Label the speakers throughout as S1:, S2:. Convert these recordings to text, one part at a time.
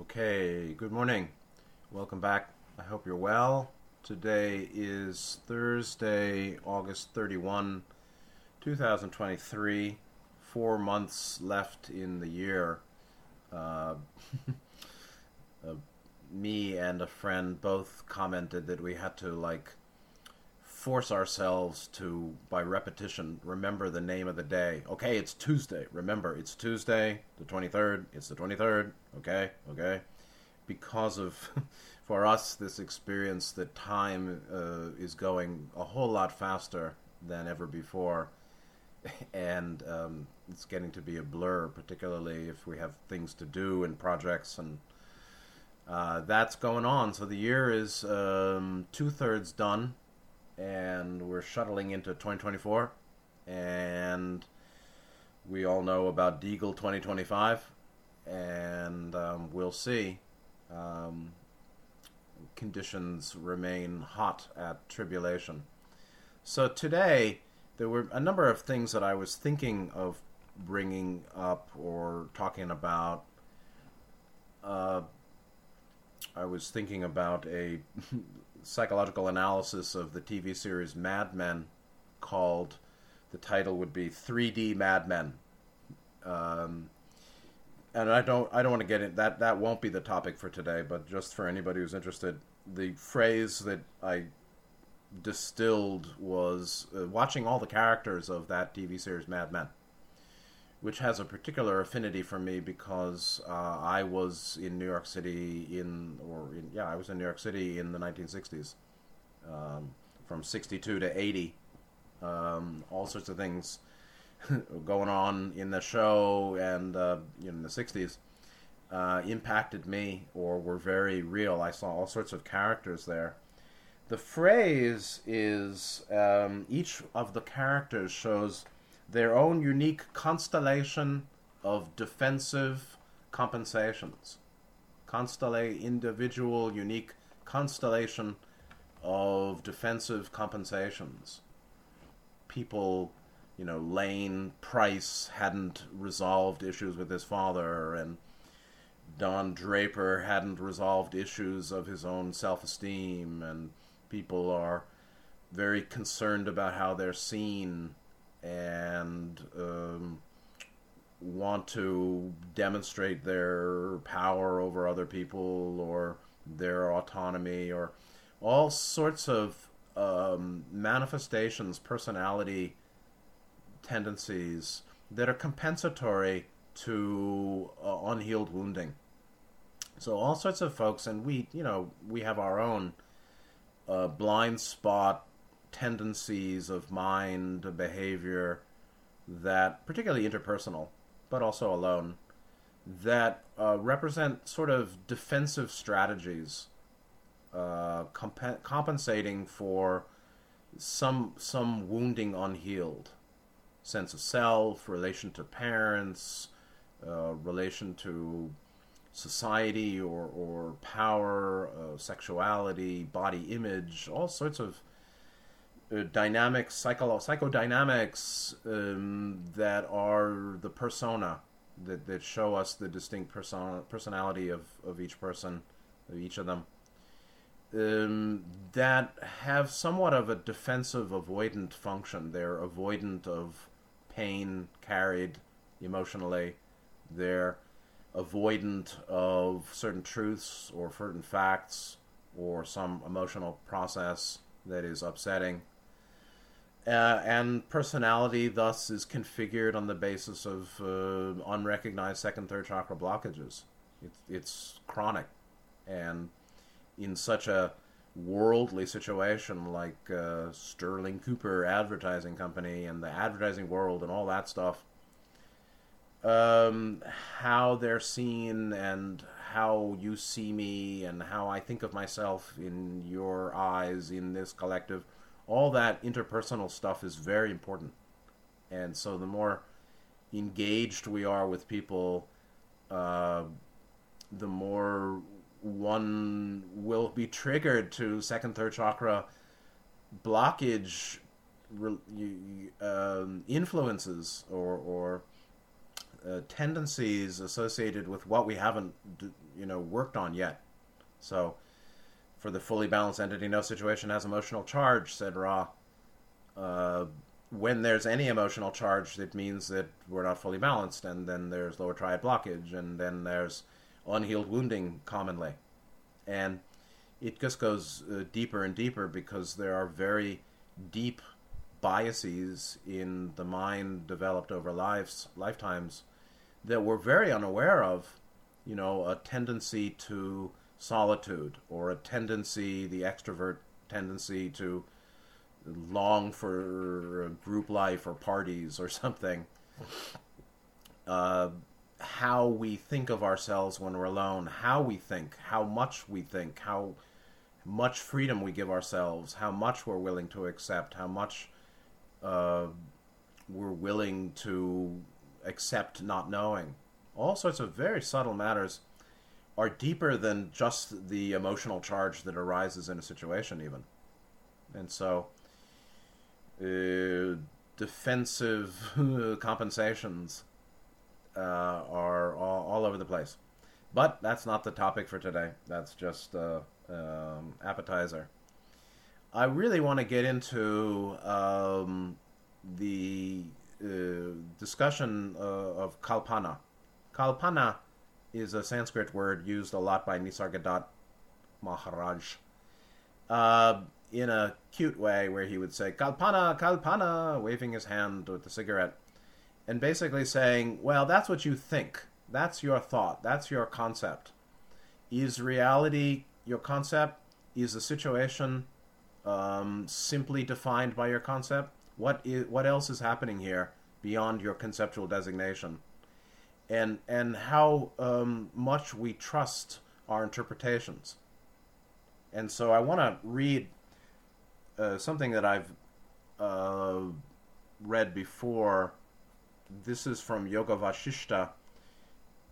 S1: Okay, good morning. Welcome back. I hope you're well. Today is Thursday, August 31, 2023. Four months left in the year. Uh, uh, me and a friend both commented that we had to, like, force ourselves to, by repetition, remember the name of the day. Okay, it's Tuesday. Remember, it's Tuesday, the 23rd. It's the 23rd. Okay, okay. Because of, for us, this experience that time uh, is going a whole lot faster than ever before. And um, it's getting to be a blur, particularly if we have things to do and projects and uh, that's going on. So the year is um, two thirds done and we're shuttling into 2024 and we all know about Deagle 2025 and um, we'll see um, conditions remain hot at tribulation. So today there were a number of things that I was thinking of bringing up or talking about. Uh, I was thinking about a psychological analysis of the TV series Mad Men called the title would be 3D Mad Men. Um, and I don't I don't want to get in that that won't be the topic for today, but just for anybody who's interested, the phrase that I distilled was uh, watching all the characters of that TV series Mad Men which has a particular affinity for me because uh, I was in New York City in, or in, yeah, I was in New York City in the 1960s, um, from 62 to 80. Um, all sorts of things going on in the show and uh, in the 60s uh, impacted me or were very real. I saw all sorts of characters there. The phrase is um, each of the characters shows their own unique constellation of defensive compensations. Constellate individual unique constellation of defensive compensations. People, you know, Lane Price hadn't resolved issues with his father, and Don Draper hadn't resolved issues of his own self esteem, and people are very concerned about how they're seen and um, want to demonstrate their power over other people or their autonomy or all sorts of um, manifestations, personality tendencies that are compensatory to uh, unhealed wounding. So all sorts of folks, and we, you know, we have our own uh, blind spot tendencies of mind, behavior that, particularly interpersonal, but also alone, that uh, represent sort of defensive strategies, uh, comp- compensating for some some wounding unhealed, sense of self, relation to parents, uh, relation to society or or power, uh, sexuality, body image, all sorts of uh, dynamics, psycho- psychodynamics um, that are the persona that, that show us the distinct person- personality of, of each person, of each of them, um, that have somewhat of a defensive avoidant function. They're avoidant of pain carried emotionally. They're avoidant of certain truths or certain facts or some emotional process that is upsetting uh, and personality thus is configured on the basis of uh, unrecognized second third chakra blockages. It's, it's chronic. And in such a worldly situation like uh, Sterling Cooper advertising company and the advertising world and all that stuff um, how they're seen and how you see me and how i think of myself in your eyes in this collective all that interpersonal stuff is very important. And so the more engaged we are with people, uh, the more one will be triggered to second, third chakra blockage um, influences or, or uh, tendencies associated with what we haven't, you know, worked on yet. So, for the fully balanced entity, no situation has emotional charge, said Ra. Uh, when there's any emotional charge, it means that we're not fully balanced, and then there's lower triad blockage, and then there's unhealed wounding commonly. And it just goes uh, deeper and deeper because there are very deep biases in the mind developed over lives lifetimes that we're very unaware of you know a tendency to solitude or a tendency the extrovert tendency to long for group life or parties or something uh, how we think of ourselves when we're alone how we think how much we think how much freedom we give ourselves how much we're willing to accept how much uh, we're willing to accept not knowing. All sorts of very subtle matters are deeper than just the emotional charge that arises in a situation, even. And so, uh, defensive compensations uh, are all, all, over the place. But that's not the topic for today. That's just uh, um, appetizer. I really want to get into um, the uh, discussion uh, of kalpana. Kalpana is a Sanskrit word used a lot by Nisargadatta Maharaj uh, in a cute way where he would say, Kalpana, Kalpana, waving his hand with the cigarette, and basically saying, well, that's what you think. That's your thought. That's your concept. Is reality your concept? Is the situation um, simply defined by your concept? What is what else is happening here beyond your conceptual designation? And and how um, much we trust our interpretations. And so I want to read uh, something that I've uh, read before. This is from Yoga Vasistha,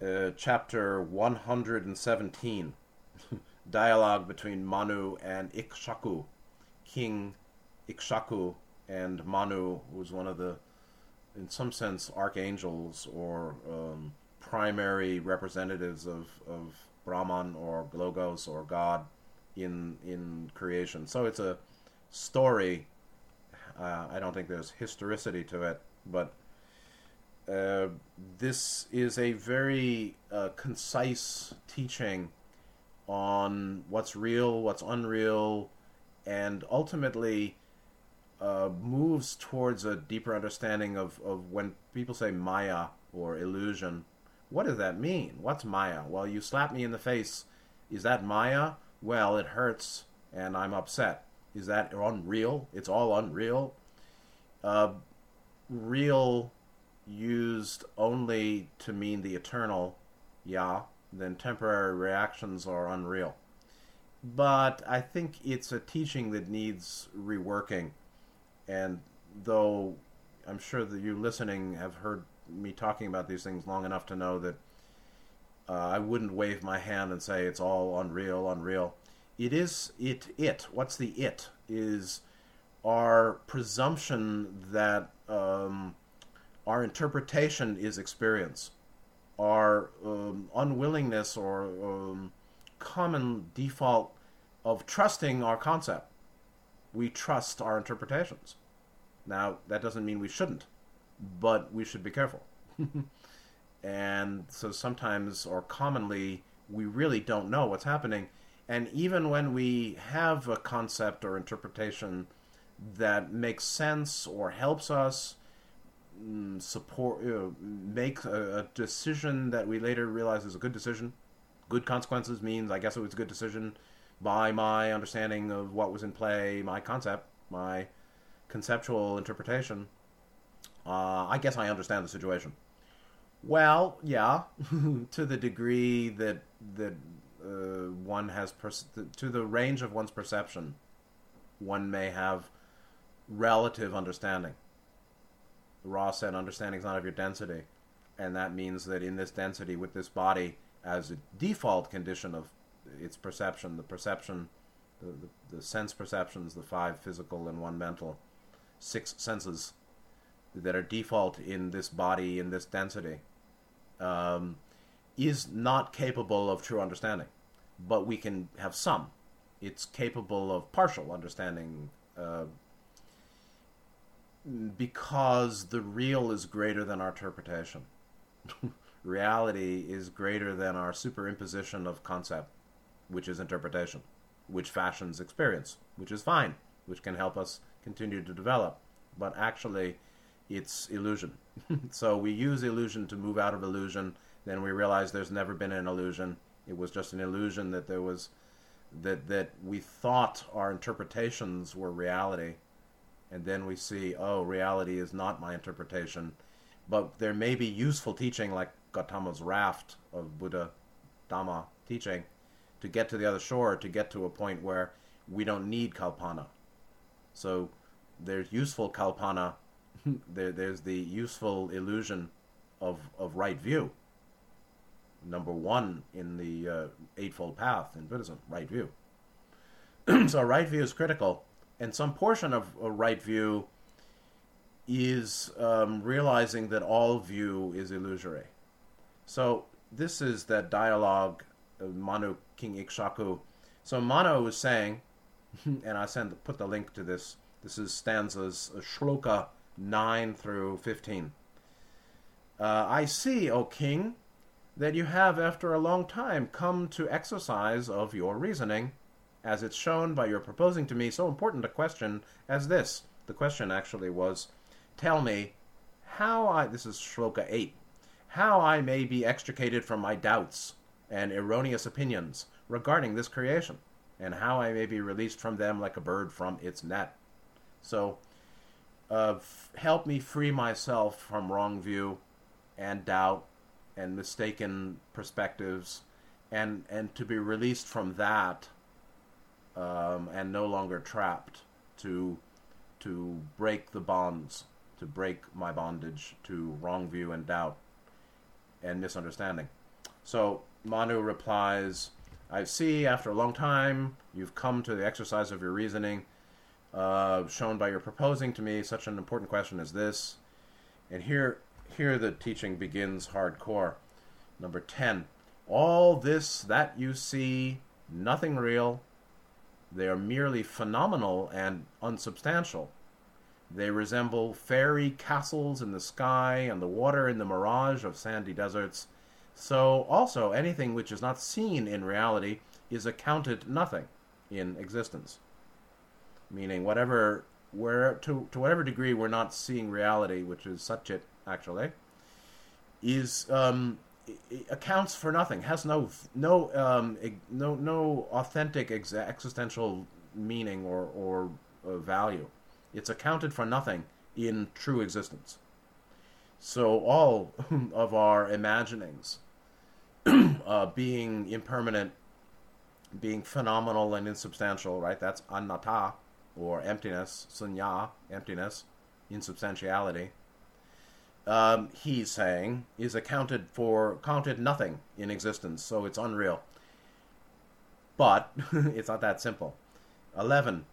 S1: uh, chapter 117, dialogue between Manu and Ikshaku. King Ikshaku and Manu, who was one of the, in some sense, archangels or um, primary representatives of, of Brahman or Logos or God in in creation. So it's a story. Uh, I don't think there's historicity to it, but uh, this is a very uh, concise teaching on what's real, what's unreal, and ultimately uh, moves towards a deeper understanding of, of when people say Maya or illusion. What does that mean? What's Maya? Well, you slap me in the face. Is that Maya? Well, it hurts and I'm upset. Is that unreal? It's all unreal. Uh, real used only to mean the eternal, yeah, then temporary reactions are unreal but I think it's a teaching that needs reworking. And though I'm sure that you listening have heard me talking about these things long enough to know that uh, I wouldn't wave my hand and say it's all unreal, unreal. It is it it. What's the it? Is our presumption that um, our interpretation is experience, our um, unwillingness or um, common default of trusting our concept. We trust our interpretations. Now, that doesn't mean we shouldn't, but we should be careful. and so sometimes, or commonly, we really don't know what's happening. And even when we have a concept or interpretation that makes sense or helps us mm, support, uh, make a, a decision that we later realize is a good decision, good consequences means I guess it was a good decision by my understanding of what was in play, my concept, my conceptual interpretation. Uh, I guess I understand the situation. Well, yeah, to the degree that that uh, one has to the range of one's perception, one may have relative understanding. Ra said, "Understanding is not of your density," and that means that in this density, with this body, as a default condition of its perception, the perception, the, the, the, sense perceptions, the five physical and one mental, six senses that are default in this body, in this density. um, is not capable of true understanding, but we can have some. It's capable of partial understanding uh, because the real is greater than our interpretation. Reality is greater than our superimposition of concept, which is interpretation, which fashions experience, which is fine, which can help us continue to develop. But actually, it's illusion. so we use illusion to move out of illusion. Then we realize there's never been an illusion. It was just an illusion that there was that that we thought our interpretations were reality, and then we see, oh, reality is not my interpretation. But there may be useful teaching like Gautama's raft of Buddha Dhamma teaching to get to the other shore, to get to a point where we don't need kalpana. So there's useful kalpana, there, there's the useful illusion of, of right view. Number one in the uh, Eightfold Path in Buddhism, right view. so right view is critical, and some portion of a right view is um, realizing that all view is illusory. So this is that dialogue of Manu King Ikshaku. So Manu is saying, and I send put the link to this. This is stanzas uh, shloka nine through fifteen. Uh, I see, O king, that you have, after a long time, come to exercise of your reasoning, as it's shown by your proposing to me so important a question as this. The question actually was, tell me how I. This is shloka eight how I may be extricated from my doubts and erroneous opinions regarding this creation, and how I may be released from them like a bird from its net. So, uh, f- help me free myself from wrong view and doubt and mistaken perspectives, and and to be released from that, um, and no longer trapped to to break the bonds, to break my bondage to wrong view and doubt and misunderstanding. So Manu replies, I see after a long time you've come to the exercise of your reasoning, uh, shown by your proposing to me such an important question as this. And here, here the teaching begins hardcore. Number 10. All this that you see, nothing real. They are merely phenomenal and unsubstantial. They resemble fairy castles in the sky and the water in the mirage of sandy deserts. So, also, anything which is not seen in reality is accounted nothing in existence. Meaning, whatever, to, to whatever degree we're not seeing reality, which is such it actually, is um, accounts for nothing. Has no no um, no no authentic ex- existential meaning or or uh, value. It's accounted for nothing in true existence. So all of our imaginings, uh, being impermanent, being phenomenal and insubstantial, right? That's anatta, or emptiness, sunya, emptiness, insubstantiality. Um, he's saying is accounted for, counted nothing in existence, so it's unreal. But it's not that simple. 11.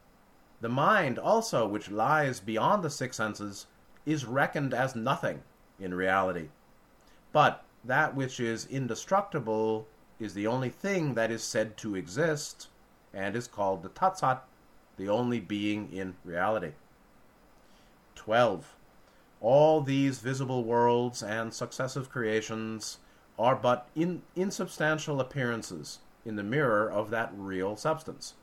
S1: The mind, also, which lies beyond the six senses, is reckoned as nothing in reality. But that which is indestructible is the only thing that is said to exist and is called the tatsat, the only being in reality. 12. All these visible worlds and successive creations are but in, insubstantial appearances in the mirror of that real substance.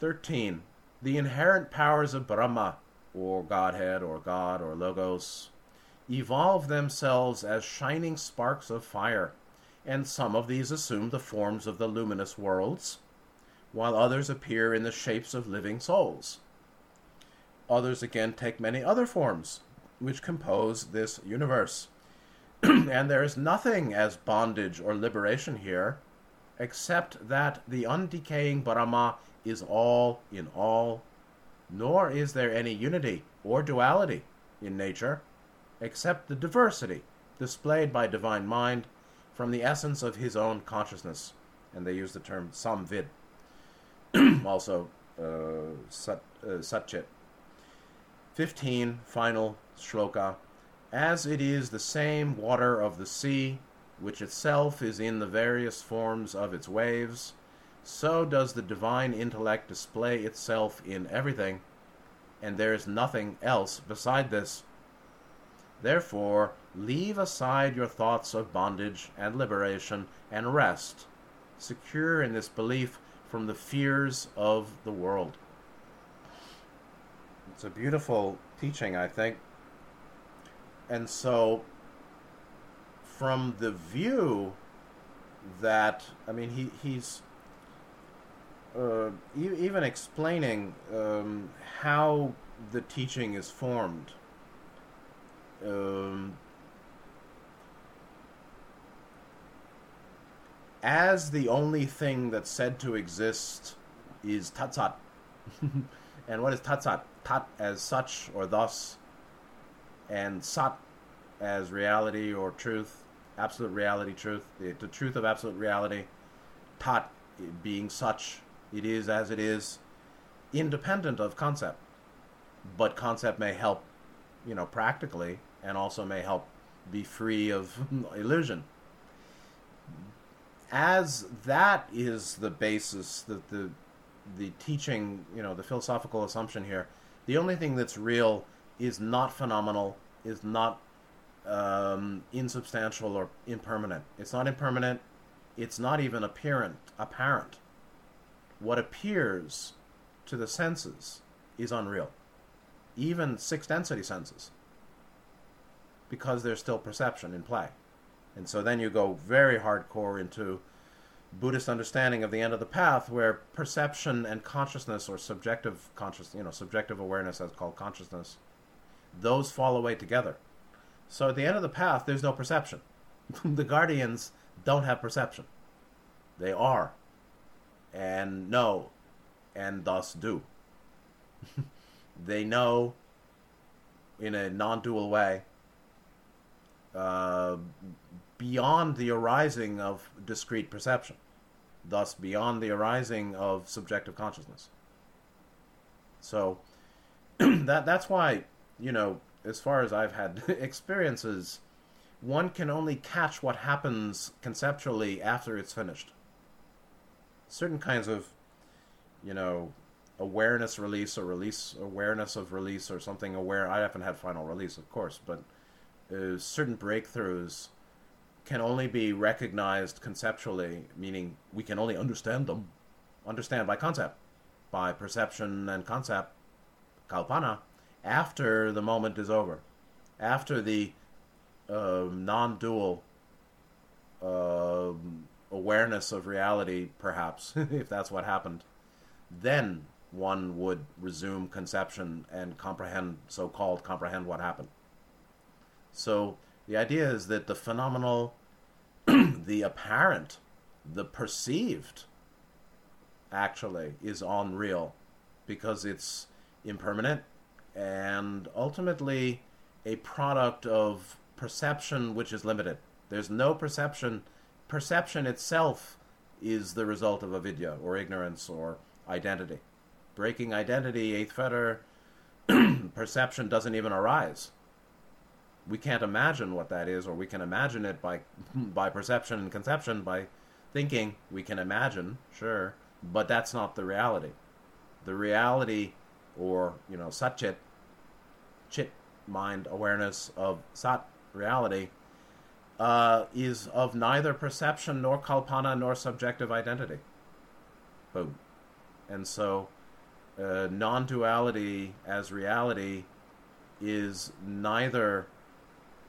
S1: 13. The inherent powers of Brahma, or Godhead, or God, or Logos, evolve themselves as shining sparks of fire, and some of these assume the forms of the luminous worlds, while others appear in the shapes of living souls. Others again take many other forms, which compose this universe. and there is nothing as bondage or liberation here, except that the undecaying Brahma is all in all, nor is there any unity or duality in nature, except the diversity displayed by divine mind from the essence of his own consciousness. And they use the term samvid, also uh, sat, uh, satchit. 15, final shloka. As it is the same water of the sea, which itself is in the various forms of its waves, so does the divine intellect display itself in everything, and there is nothing else beside this. Therefore, leave aside your thoughts of bondage and liberation and rest, secure in this belief from the fears of the world. It's a beautiful teaching, I think. And so, from the view that, I mean, he, he's uh, even explaining um, how the teaching is formed. Um, as the only thing that's said to exist is tatsat. and what is tatsat? Tat as such or thus, and sat as reality or truth, absolute reality, truth, the, the truth of absolute reality. Tat being such it is as it is, independent of concept. But concept may help, you know, practically, and also may help be free of illusion. As that is the basis that the the teaching, you know, the philosophical assumption here, the only thing that's real is not phenomenal, is not um, insubstantial or impermanent. It's not impermanent. It's not even apparent. Apparent what appears to the senses is unreal, even six density senses, because there's still perception in play. And so then you go very hardcore into Buddhist understanding of the end of the path, where perception and consciousness, or subjective conscious, you know, subjective awareness, as called consciousness, those fall away together. So at the end of the path, there's no perception. the guardians don't have perception; they are and know and thus do. they know in a non dual way uh, beyond the arising of discrete perception, thus, beyond the arising of subjective consciousness. So, that, that's why, you know, as far as I've had experiences, one can only catch what happens conceptually after it's finished certain kinds of, you know, awareness release or release awareness of release or something aware. I haven't had final release, of course, but uh, certain breakthroughs can only be recognized conceptually, meaning we can only understand them, understand by concept, by perception and concept, kalpana, after the moment is over, after the uh, non-dual uh, awareness of reality, perhaps, if that's what happened, then one would resume conception and comprehend, so called comprehend what happened. So the idea is that the phenomenal, the apparent, the perceived, actually is unreal because it's impermanent and ultimately a product of perception which is limited. There's no perception perception itself is the result of avidya or ignorance or identity. Breaking identity, eighth fetter, perception doesn't even arise. We can't imagine what that is, or we can imagine it by by perception and conception, by thinking. We can imagine, sure, but that's not the reality. The reality, or you know, satchit, chit, mind awareness of sat reality, uh, is of neither perception nor kalpana nor subjective identity. Boom. And so, uh, non duality as reality is neither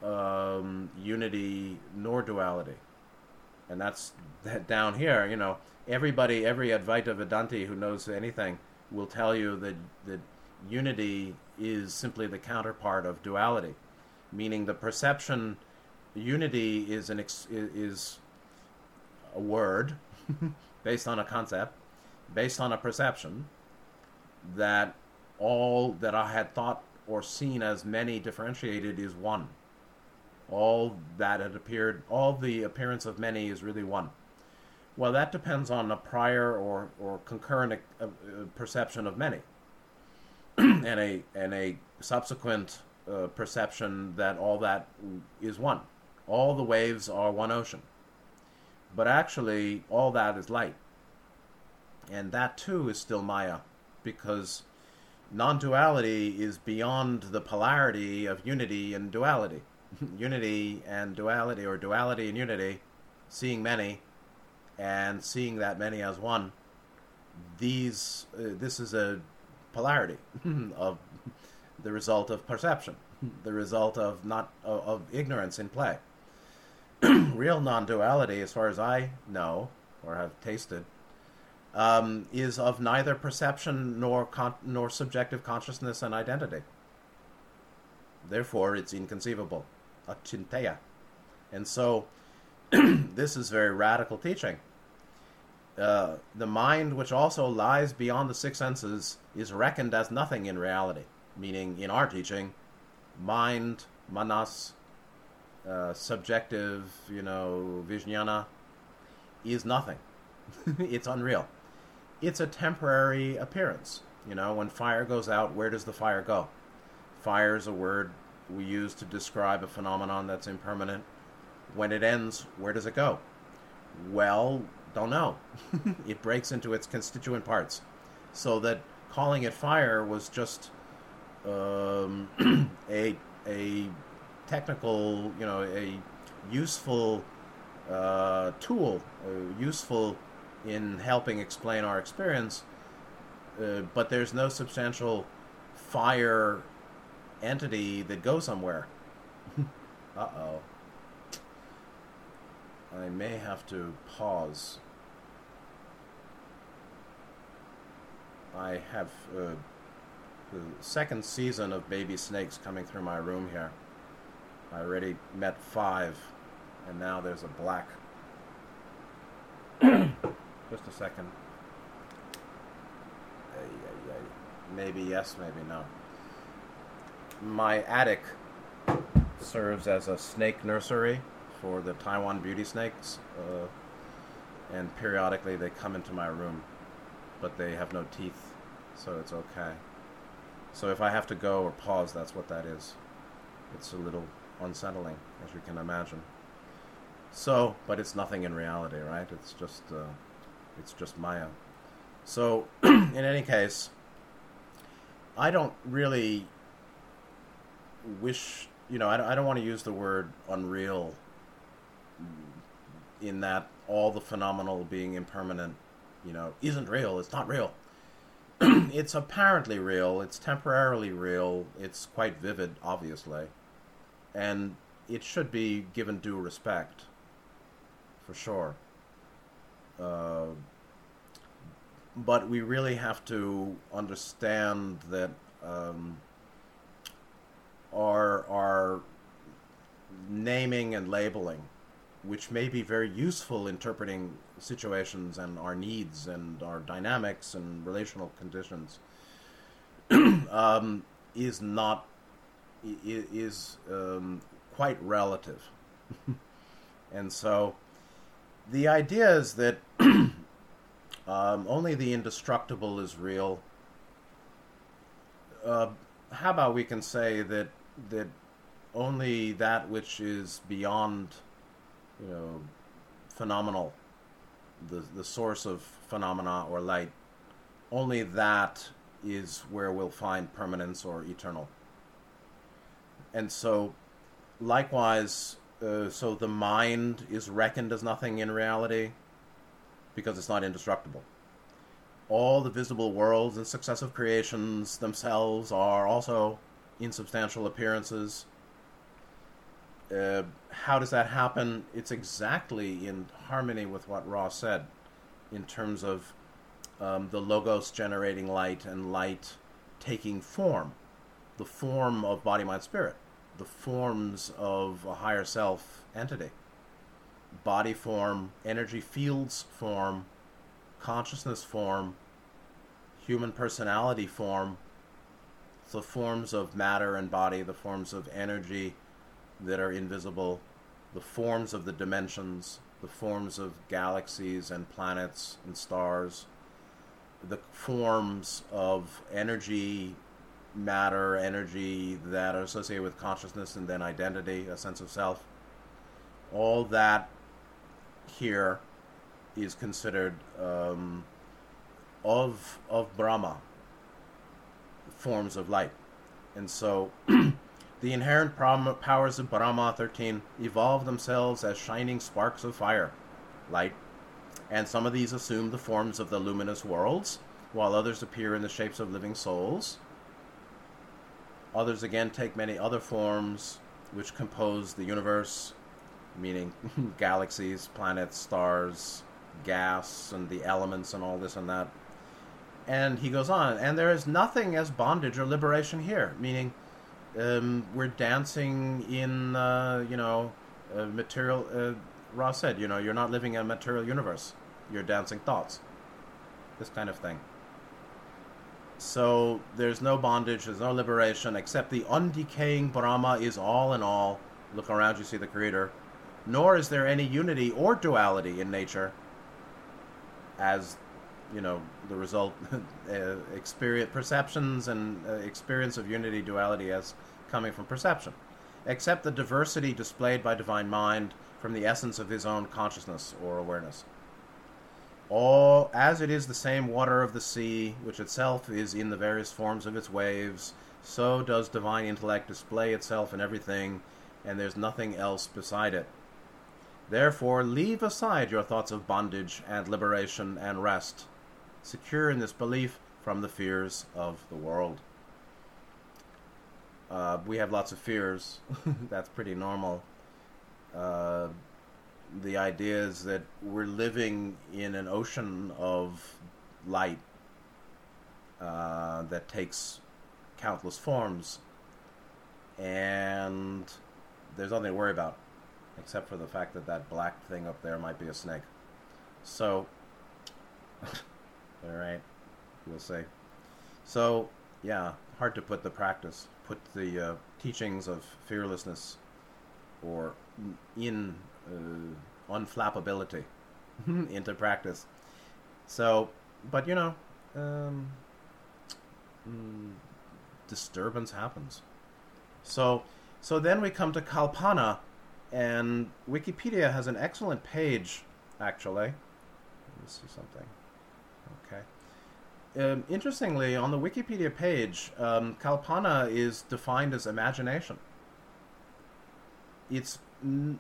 S1: um, unity nor duality. And that's that down here, you know, everybody, every Advaita Vedanti who knows anything will tell you that, that unity is simply the counterpart of duality, meaning the perception unity is an ex- is a word based on a concept, based on a perception that all that I had thought or seen as many differentiated is one. All that had appeared, all the appearance of many is really one. Well, that depends on a prior or, or concurrent uh, perception of many, and a and a subsequent uh, perception that all that is one. All the waves are one ocean. But actually, all that is light. And that too is still Maya, because non duality is beyond the polarity of unity and duality. unity and duality, or duality and unity, seeing many, and seeing that many as one. These, uh, this is a polarity of the result of perception, the result of not of, of ignorance in play. Real non-duality, as far as I know or have tasted, um, is of neither perception nor con- nor subjective consciousness and identity. Therefore, it's inconceivable, achinteya. And so, this is very radical teaching. Uh, the mind, which also lies beyond the six senses, is reckoned as nothing in reality. Meaning, in our teaching, mind, manas, uh, subjective, you know, vijnana, is nothing. it's unreal. It's a temporary appearance. You know, when fire goes out, where does the fire go? Fire is a word we use to describe a phenomenon that's impermanent. When it ends, where does it go? Well, don't know. it breaks into its constituent parts. So that calling it fire was just um, a a technical, you know, a useful uh, tool, uh, useful in helping explain our experience. Uh, but there's no substantial fire entity that goes somewhere. uh oh. I may have to pause. I have uh, the second season of Baby Snakes coming through my room here. I already met five, and now there's a black. Just a second. Maybe yes, maybe no. My attic serves as a snake nursery for the Taiwan beauty snakes, uh, and periodically they come into my room, but they have no teeth, so it's okay. So if I have to go or pause, that's what that is. It's a little unsettling, as you can imagine. So, but it's nothing in reality, right? It's just, uh, it's just Maya. So, in any case, I don't really wish, you know, I don't, I don't want to use the word unreal in that all the phenomenal being impermanent, you know, isn't real. It's not real. it's apparently real. It's temporarily real. It's quite vivid, obviously, and it should be given due respect, for sure. Uh, but we really have to understand that um, our our naming and labeling which may be very useful interpreting situations and our needs and our dynamics and relational conditions, um, is not is um, quite relative, and so the idea is that um, only the indestructible is real. Uh, how about we can say that that only that which is beyond you know, phenomenal, the the source of phenomena or light, only that is where we'll find permanence or eternal. And so, likewise, uh, so the mind is reckoned as nothing in reality because it's not indestructible. All the visible worlds and successive creations themselves are also insubstantial appearances uh, how does that happen? It's exactly in harmony with what Ra said in terms of um, the logos generating light and light taking form, the form of body, mind, spirit, the forms of a higher self entity. Body form, energy fields form, consciousness form, human personality form, the forms of matter and body, the forms of energy that are invisible, the forms of the dimensions, the forms of galaxies and planets and stars, the forms of energy, matter, energy that are associated with consciousness and then identity, a sense of self. All that here is considered um, of of Brahma forms of light, and so the inherent powers of Brahma thirteen evolve themselves as shining sparks of fire, light, and some of these assume the forms of the luminous worlds, while others appear in the shapes of living souls. Others again take many other forms, which compose the universe, meaning galaxies, planets, stars, gas, and the elements, and all this and that. And he goes on, and there is nothing as bondage or liberation here, meaning um, we're dancing in, uh, you know, material. Uh, Ra said, you know, you're not living in a material universe. You're dancing thoughts. This kind of thing. So there's no bondage, there's no liberation, except the undecaying Brahma is all in all. Look around, you see the Creator. Nor is there any unity or duality in nature, as you know the result, uh, experience perceptions and uh, experience of unity duality as coming from perception, except the diversity displayed by divine mind from the essence of his own consciousness or awareness. All as it is the same water of the sea, which itself is in the various forms of its waves, so does divine intellect display itself in everything, and there's nothing else beside it. Therefore, leave aside your thoughts of bondage and liberation and rest, secure in this belief from the fears of the world. Uh, we have lots of fears. That's pretty normal. Uh, the idea is that we're living in an ocean of light uh, that takes countless forms, and there's nothing to worry about, except for the fact that that black thing up there might be a snake. So, all right, we'll see. So, yeah, hard to put the practice, put the uh, teachings of fearlessness, or in uh, unflappability into practice. So, but you know, um, mm, disturbance happens. So, so then we come to Kalpana, and Wikipedia has an excellent page, actually. Let me see something. Okay. Um, interestingly, on the Wikipedia page, um, Kalpana is defined as imagination. It's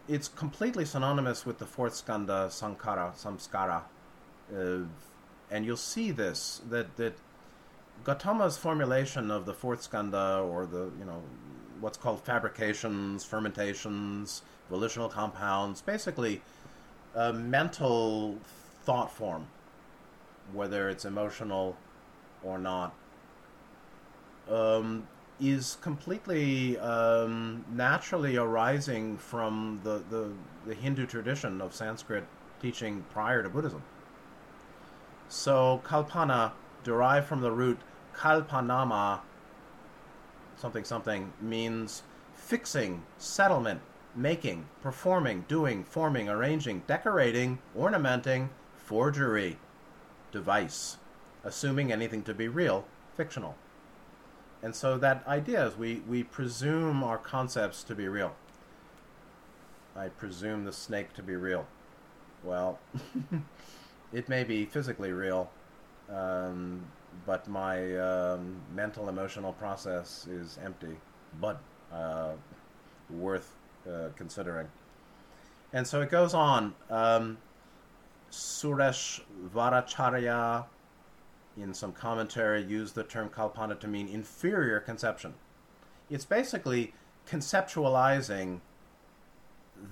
S1: it's completely synonymous with the fourth skandha sankhara samskara uh, and you'll see this that that Gautama's formulation of the fourth skandha or the you know what's called fabrications fermentations volitional compounds basically a mental thought form whether it's emotional or not um, is completely um, naturally arising from the, the, the, Hindu tradition of Sanskrit teaching prior to Buddhism. So, kalpana, derived from the root kalpanama, something something, means fixing, settlement, making, performing, doing, forming, arranging, decorating, ornamenting, forgery, device, assuming anything to be real, fictional. And so that idea is we, we presume our concepts to be real. I presume the snake to be real. Well, it may be physically real, um, but my um, mental emotional process is empty, but uh, worth uh, considering. And so it goes on. Um, Suresh Varacharya in some commentary, used the term kalpana to mean inferior conception. It's basically conceptualizing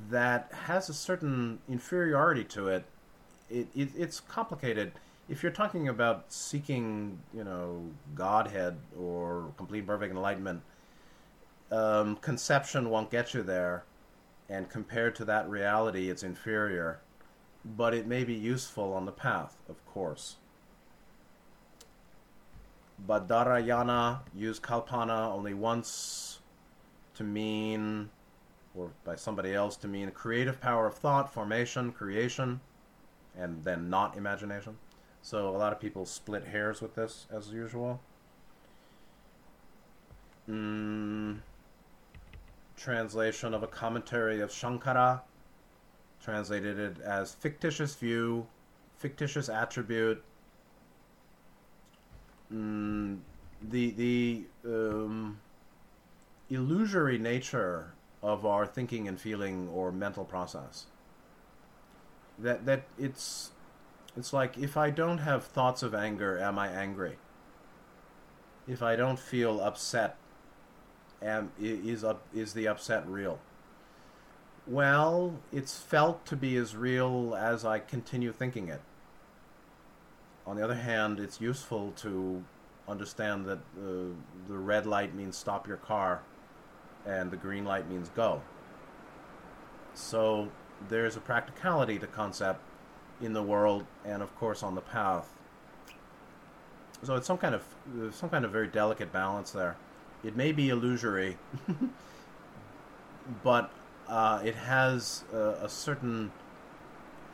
S1: that has a certain inferiority to it. It, it. It's complicated. If you're talking about seeking, you know, Godhead or complete perfect enlightenment, um, conception won't get you there, and compared to that reality, it's inferior. But it may be useful on the path, of course. Badarayana used kalpana only once to mean, or by somebody else to mean creative power of thought, formation, creation, and then not imagination. So a lot of people split hairs with this, as usual. mm, translation of a commentary of Shankara, translated it as fictitious view, fictitious attribute. Mm, the the um, illusory nature of our thinking and feeling or mental process. That that it's it's like if I don't have thoughts of anger, am I angry? If I don't feel upset, am is up is the upset real? Well, it's felt to be as real as I continue thinking it. On the other hand, it's useful to understand that uh, the red light means stop your car and the green light means go. So there's a practicality to concept in the world and of course on the path. So it's some kind of some kind of very delicate balance there. It may be illusory, but uh, it has a, a certain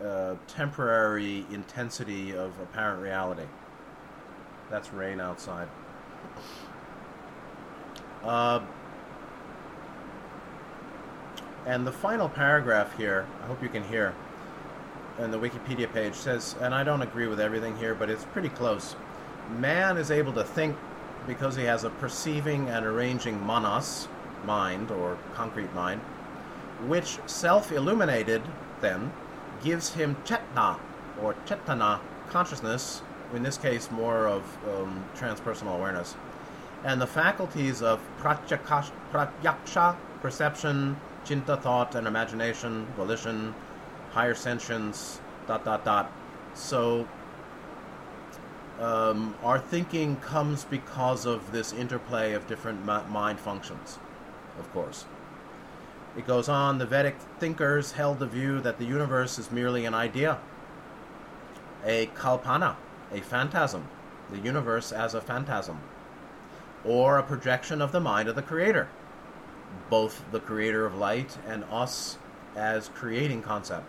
S1: uh, temporary intensity of apparent reality. That's rain outside. Uh, and the final paragraph here, I hope you can hear, and the Wikipedia page says, and I don't agree with everything here, but it's pretty close. Man is able to think because he has a perceiving and arranging manas, mind or concrete mind, which self illuminated, then, gives him chetna or chetana consciousness in this case more of um, transpersonal awareness. And the faculties of pratyaksha, perception, chinta, thought, and imagination, volition, higher sentience, dot, dot, dot. So um, our thinking comes because of this interplay of different mind functions, of course. It goes on, the Vedic thinkers held the view that the universe is merely an idea, a kalpana, a phantasm, the universe as a phantasm, or a projection of the mind of the Creator, both the Creator of light and us as creating concept.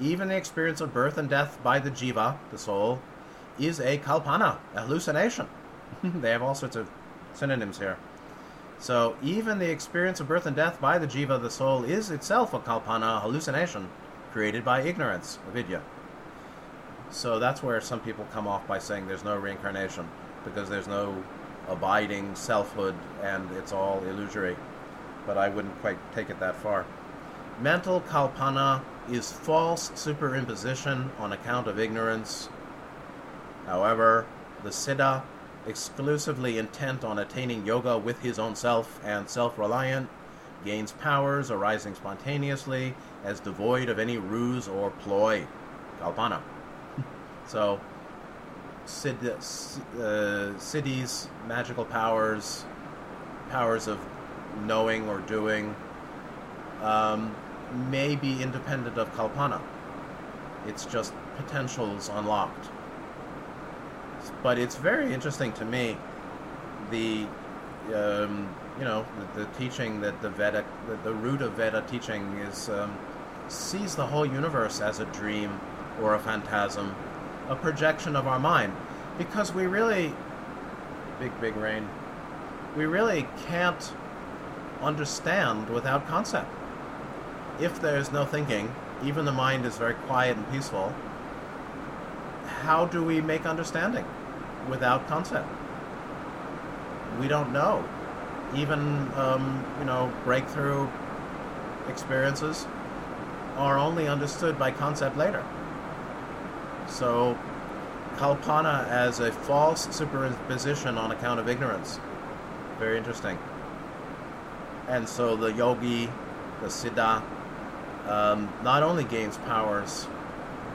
S1: Even the experience of birth and death by the jiva, the soul, is a kalpana, a hallucination. they have all sorts of synonyms here. So even the experience of birth and death by the jiva, the soul, is itself a kalpana, a hallucination, created by ignorance, avidya. So that's where some people come off by saying there's no reincarnation because there's no abiding selfhood and it's all illusory. But I wouldn't quite take it that far. Mental kalpana is false superimposition on account of ignorance. However, the Siddha, exclusively intent on attaining yoga with his own self and self reliant, gains powers arising spontaneously as devoid of any ruse or ploy. Kalpana. So, Sid, uh, Siddhi's magical powers, powers of knowing or doing, um, may be independent of Kalpana. It's just potentials unlocked. But it's very interesting to me the um, you know the, the, teaching that the Veda the, the root of Veda teaching is um, sees the whole universe as a dream or a phantasm a projection of our mind. Because we really big big rain we really can't understand without concept. If there's no thinking even the mind is very quiet and peaceful how do we make understanding without concept we don't know even um, you know breakthrough experiences are only understood by concept later so, kalpana as a false superimposition on account of ignorance. Very interesting. And so the yogi, the siddha, um, not only gains powers,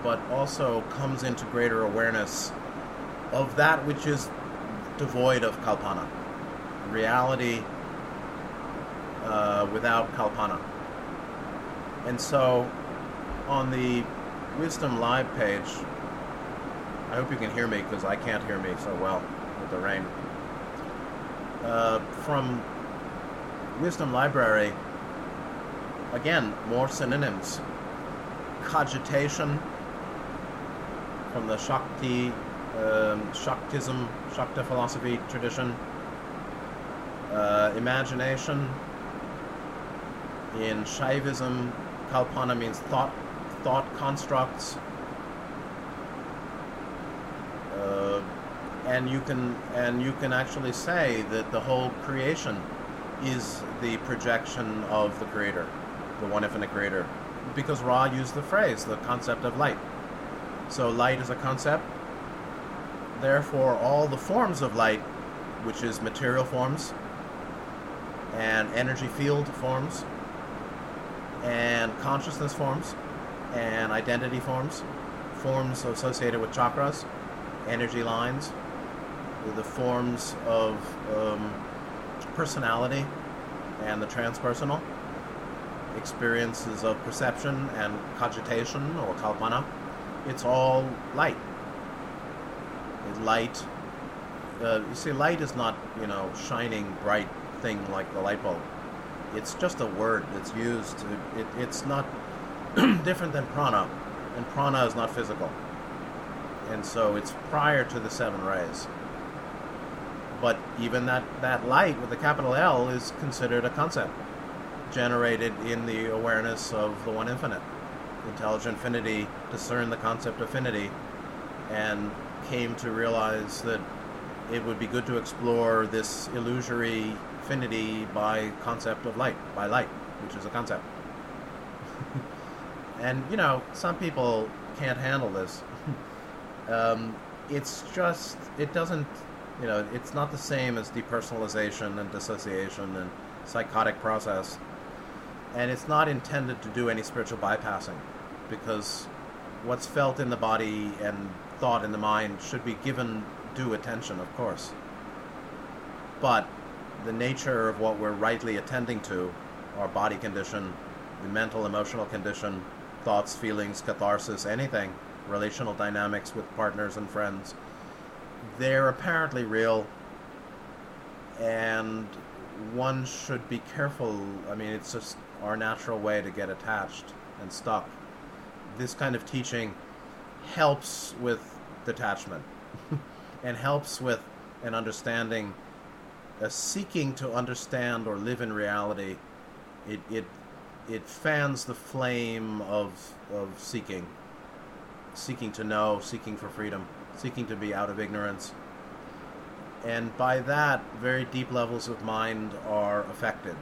S1: but also comes into greater awareness of that which is devoid of kalpana. Reality uh, without kalpana. And so on the Wisdom Live page, I hope you can hear me because I can't hear me so well with the rain. Uh, from Wisdom Library, again, more synonyms. Cogitation from the Shakti, um, Shaktism, Shakta philosophy tradition. uh, imagination. In Shaivism, Kalpana means thought, thought constructs. Uh, and you can and you can actually say that the whole creation is the projection of the creator, the one infinite creator, because Ra used the phrase, the concept of light. So light is a concept. Therefore, all the forms of light, which is material forms, and energy field forms, and consciousness forms, and identity forms, forms associated with chakras, energy lines, the forms of um, personality and the transpersonal, experiences of perception and cogitation or kalpana. It's all light. Light. Uh, you see, light is not, you know, shining bright thing like the light bulb. It's just a word that's used. It, it, it's not different than prana, and prana is not physical. And so it's prior to the seven rays. But even that, that light with the capital L is considered a concept generated in the awareness of the one infinite. Intelligent infinity discern the concept of finity and came to realize that it would be good to explore this illusory finity by concept of light, by light, which is a concept. and you know, some people can't handle this. um, it's just it doesn't, you know, it's not the same as depersonalization and dissociation and psychotic process, and it's not intended to do any spiritual bypassing, because what's felt in the body and thought in the mind should be given due attention, of course. But the nature of what we're rightly attending to, our body condition, the mental, emotional condition, thoughts, feelings, catharsis, anything, relational dynamics with partners and friends, they're apparently real, and one should be careful. I mean, it's just our natural way to get attached and stuck. This kind of teaching helps with detachment and helps with an understanding a seeking to understand or live in reality, it it it fans the flame of of seeking, seeking to know, seeking for freedom, seeking to be out of ignorance. And by that, very deep levels of mind are affected,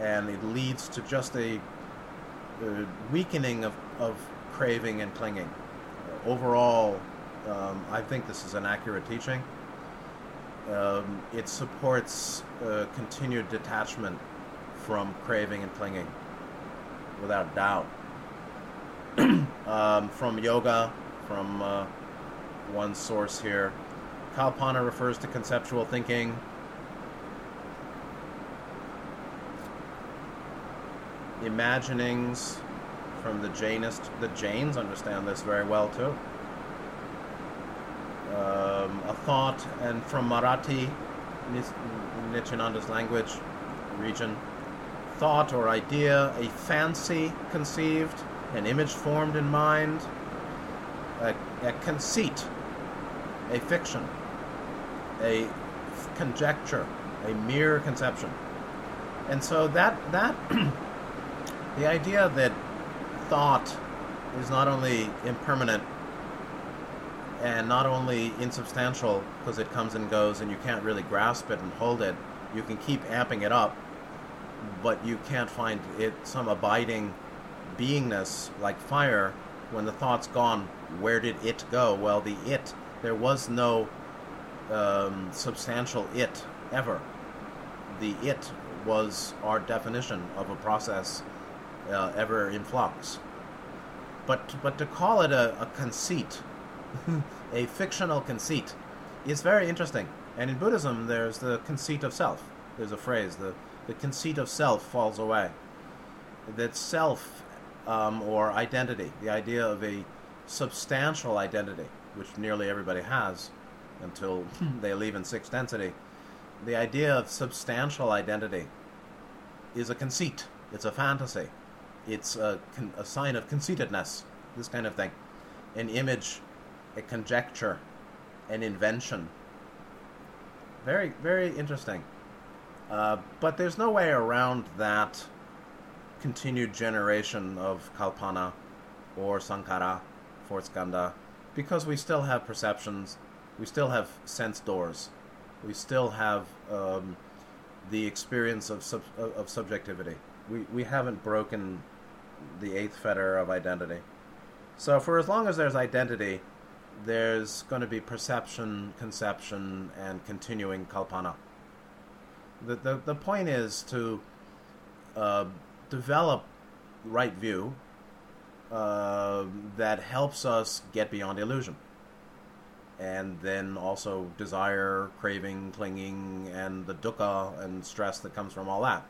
S1: and it leads to just a, a weakening of, of craving and clinging. Overall, um, I think this is an accurate teaching. Um, it supports uh, continued detachment from craving and clinging, without doubt. um, from yoga, from uh, one source here, Kalpana refers to conceptual thinking. Imaginings from the Jainist, the Jains understand this very well too um, a thought, and from Marathi, Nityananda's language, region, thought or idea, a fancy conceived, an image formed in mind, a, a conceit, a fiction, a conjecture, a mere conception. And so that that the idea that thought is not only impermanent and not only insubstantial because it comes and goes and you can't really grasp it and hold it. You can keep amping it up but you can't find it some abiding beingness like fire. When the thought's gone where did it go? Well the it there was no um, substantial it ever. The it was our definition of a process uh, ever in flux but but to call it a, a conceit a fictional conceit is very interesting. And in Buddhism, there's the conceit of self. There's a phrase, the, the conceit of self falls away. That self um, or identity, the idea of a substantial identity, which nearly everybody has until they leave in sixth density, the idea of substantial identity is a conceit. It's a fantasy. It's a, a sign of conceitedness, this kind of thing. An image a conjecture, an invention. Very, very interesting. Uh, but there's no way around that continued generation of Kalpana or sankhara for skandha because we still have perceptions, we still have sense doors, we still have um, the experience of, sub- of subjectivity. We, we haven't broken the eighth fetter of identity. So, for as long as there's identity, there's going to be perception, conception, and continuing kalpana. The, the, the point is to uh, develop right view uh, that helps us get beyond illusion. And then also desire, craving, clinging, and the dukkha and stress that comes from all that.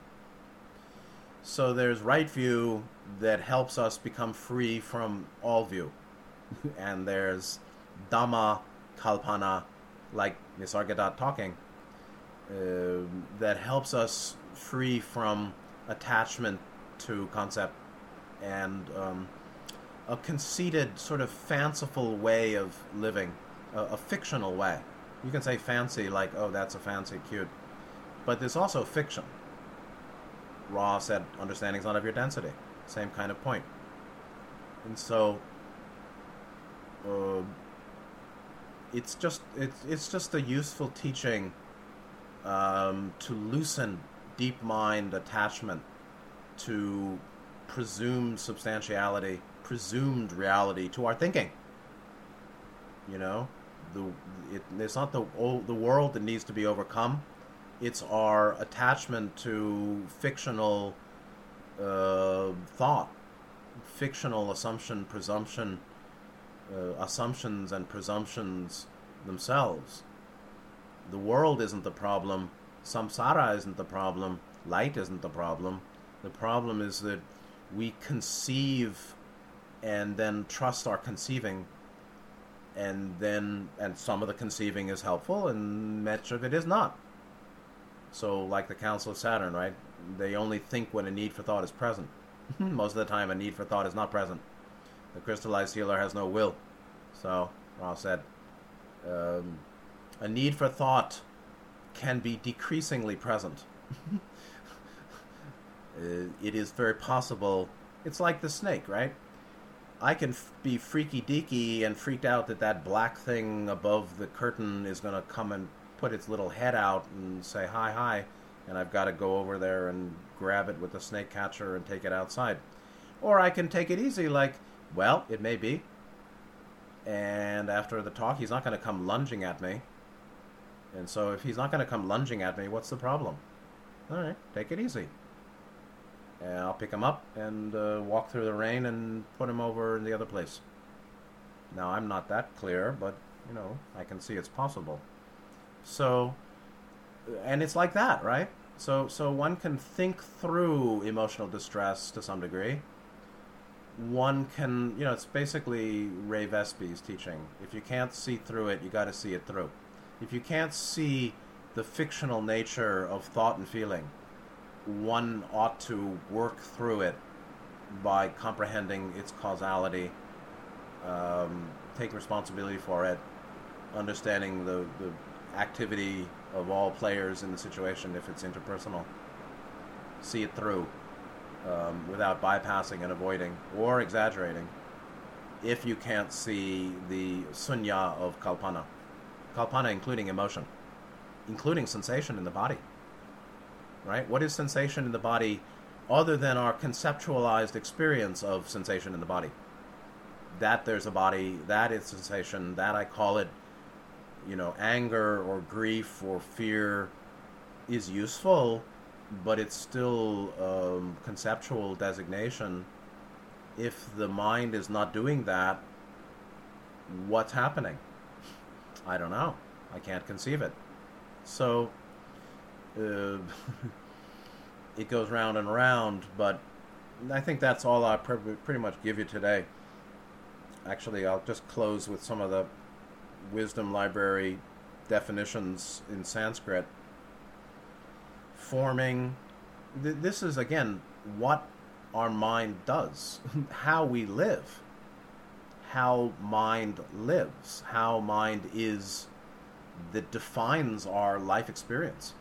S1: So there's right view that helps us become free from all view. and there's Dhamma Kalpana, like Nisargadatta talking, uh, that helps us free from attachment to concept and um, a conceited, sort of fanciful way of living, a, a, fictional way. You can say fancy, like, oh, that's a fancy, cute. But there's also fiction. Ra said, understanding's not of your density. Same kind of point. And so, uh, it's just it's it's just a useful teaching um, to loosen deep mind attachment to presumed substantiality, presumed reality to our thinking. You know, the it, it's not the the world that needs to be overcome. It's our attachment to fictional uh, thought, fictional assumption, presumption, uh, assumptions and presumptions themselves. The world isn't the problem. Samsara isn't the problem. Light isn't the problem. The problem is that we conceive and then trust our conceiving and then and some of the conceiving is helpful and much of it is not so like the council of saturn right they only think when a need for thought is present most of the time a need for thought is not present the crystallized healer has no will so Ra said um, a need for thought can be decreasingly present Uh, it is very possible. It's like the snake, right? I can f- be freaky deaky and freaked out that that black thing above the curtain is going to come and put its little head out and say hi hi, and I've got to go over there and grab it with the snake catcher and take it outside. Or I can take it easy, like, well, it may be. And after the talk, he's not going to come lunging at me. And so if he's not going to come lunging at me, what's the problem? All right, take it easy and I'll pick him up and uh, walk through the rain and put him over in the other place. Now I'm not that clear, but you know I can see it's possible. So, and it's like that, right? So, so one can think through emotional distress to some degree. One can, you know, it's basically Ray Vesby's teaching. If you can't see through it, you got to see it through. If you can't see the fictional nature of thought and feeling, one ought to work through it by comprehending its causality, um, take responsibility for it, understanding the, the activity of all players in the situation if it's interpersonal. See it through um, without bypassing and avoiding or exaggerating if you can't see the sunya of kalpana. Kalpana including emotion, including sensation in the body right? What is sensation in the body other than our conceptualized experience of sensation in the body? That there's a body, that is sensation, that I call it, you know, anger or grief or fear is useful, but it's still um, conceptual designation. If the mind is not doing that, what's happening? I don't know. I can't conceive it. So uh, it goes round and round. But I think that's all I pretty much give you today. Actually, I'll just close with some of the wisdom library definitions in Sanskrit. Forming, th- this is again what our mind does, how we live, how mind lives, how mind is that defines our life experience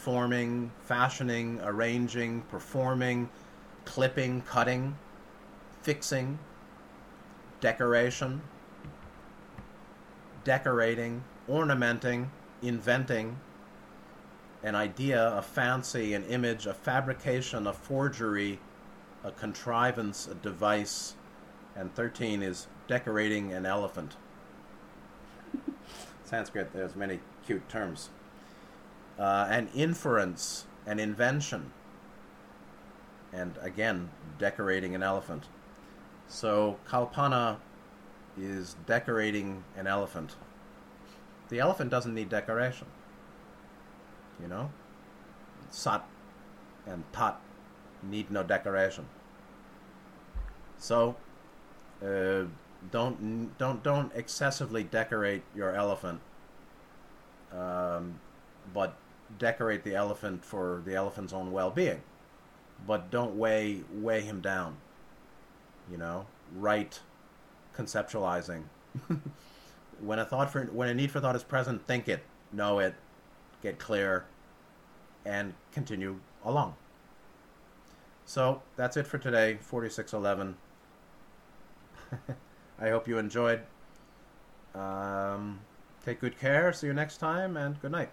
S1: forming, fashioning, arranging, performing, clipping, cutting, fixing, decoration, decorating, ornamenting, inventing, an idea, a fancy, an image, a fabrication, a forgery, a contrivance, a device, and 13 is decorating an elephant. Sanskrit, there's many cute terms. Uh, an inference, an invention, and again, decorating an elephant. So Kalpana is decorating an elephant. The elephant doesn't need decoration. You know? Sat and Tat need no decoration. So uh, don't don't don't excessively decorate your elephant, um, but decorate the elephant for the elephant's own well-being. But don't weigh weigh him down. You know, right conceptualizing. when a thought for when a need for thought is present, think it, know it, get clear, and continue along. So that's it for today, 4611. I hope you enjoyed. Um, take good care. See you next time, and good night.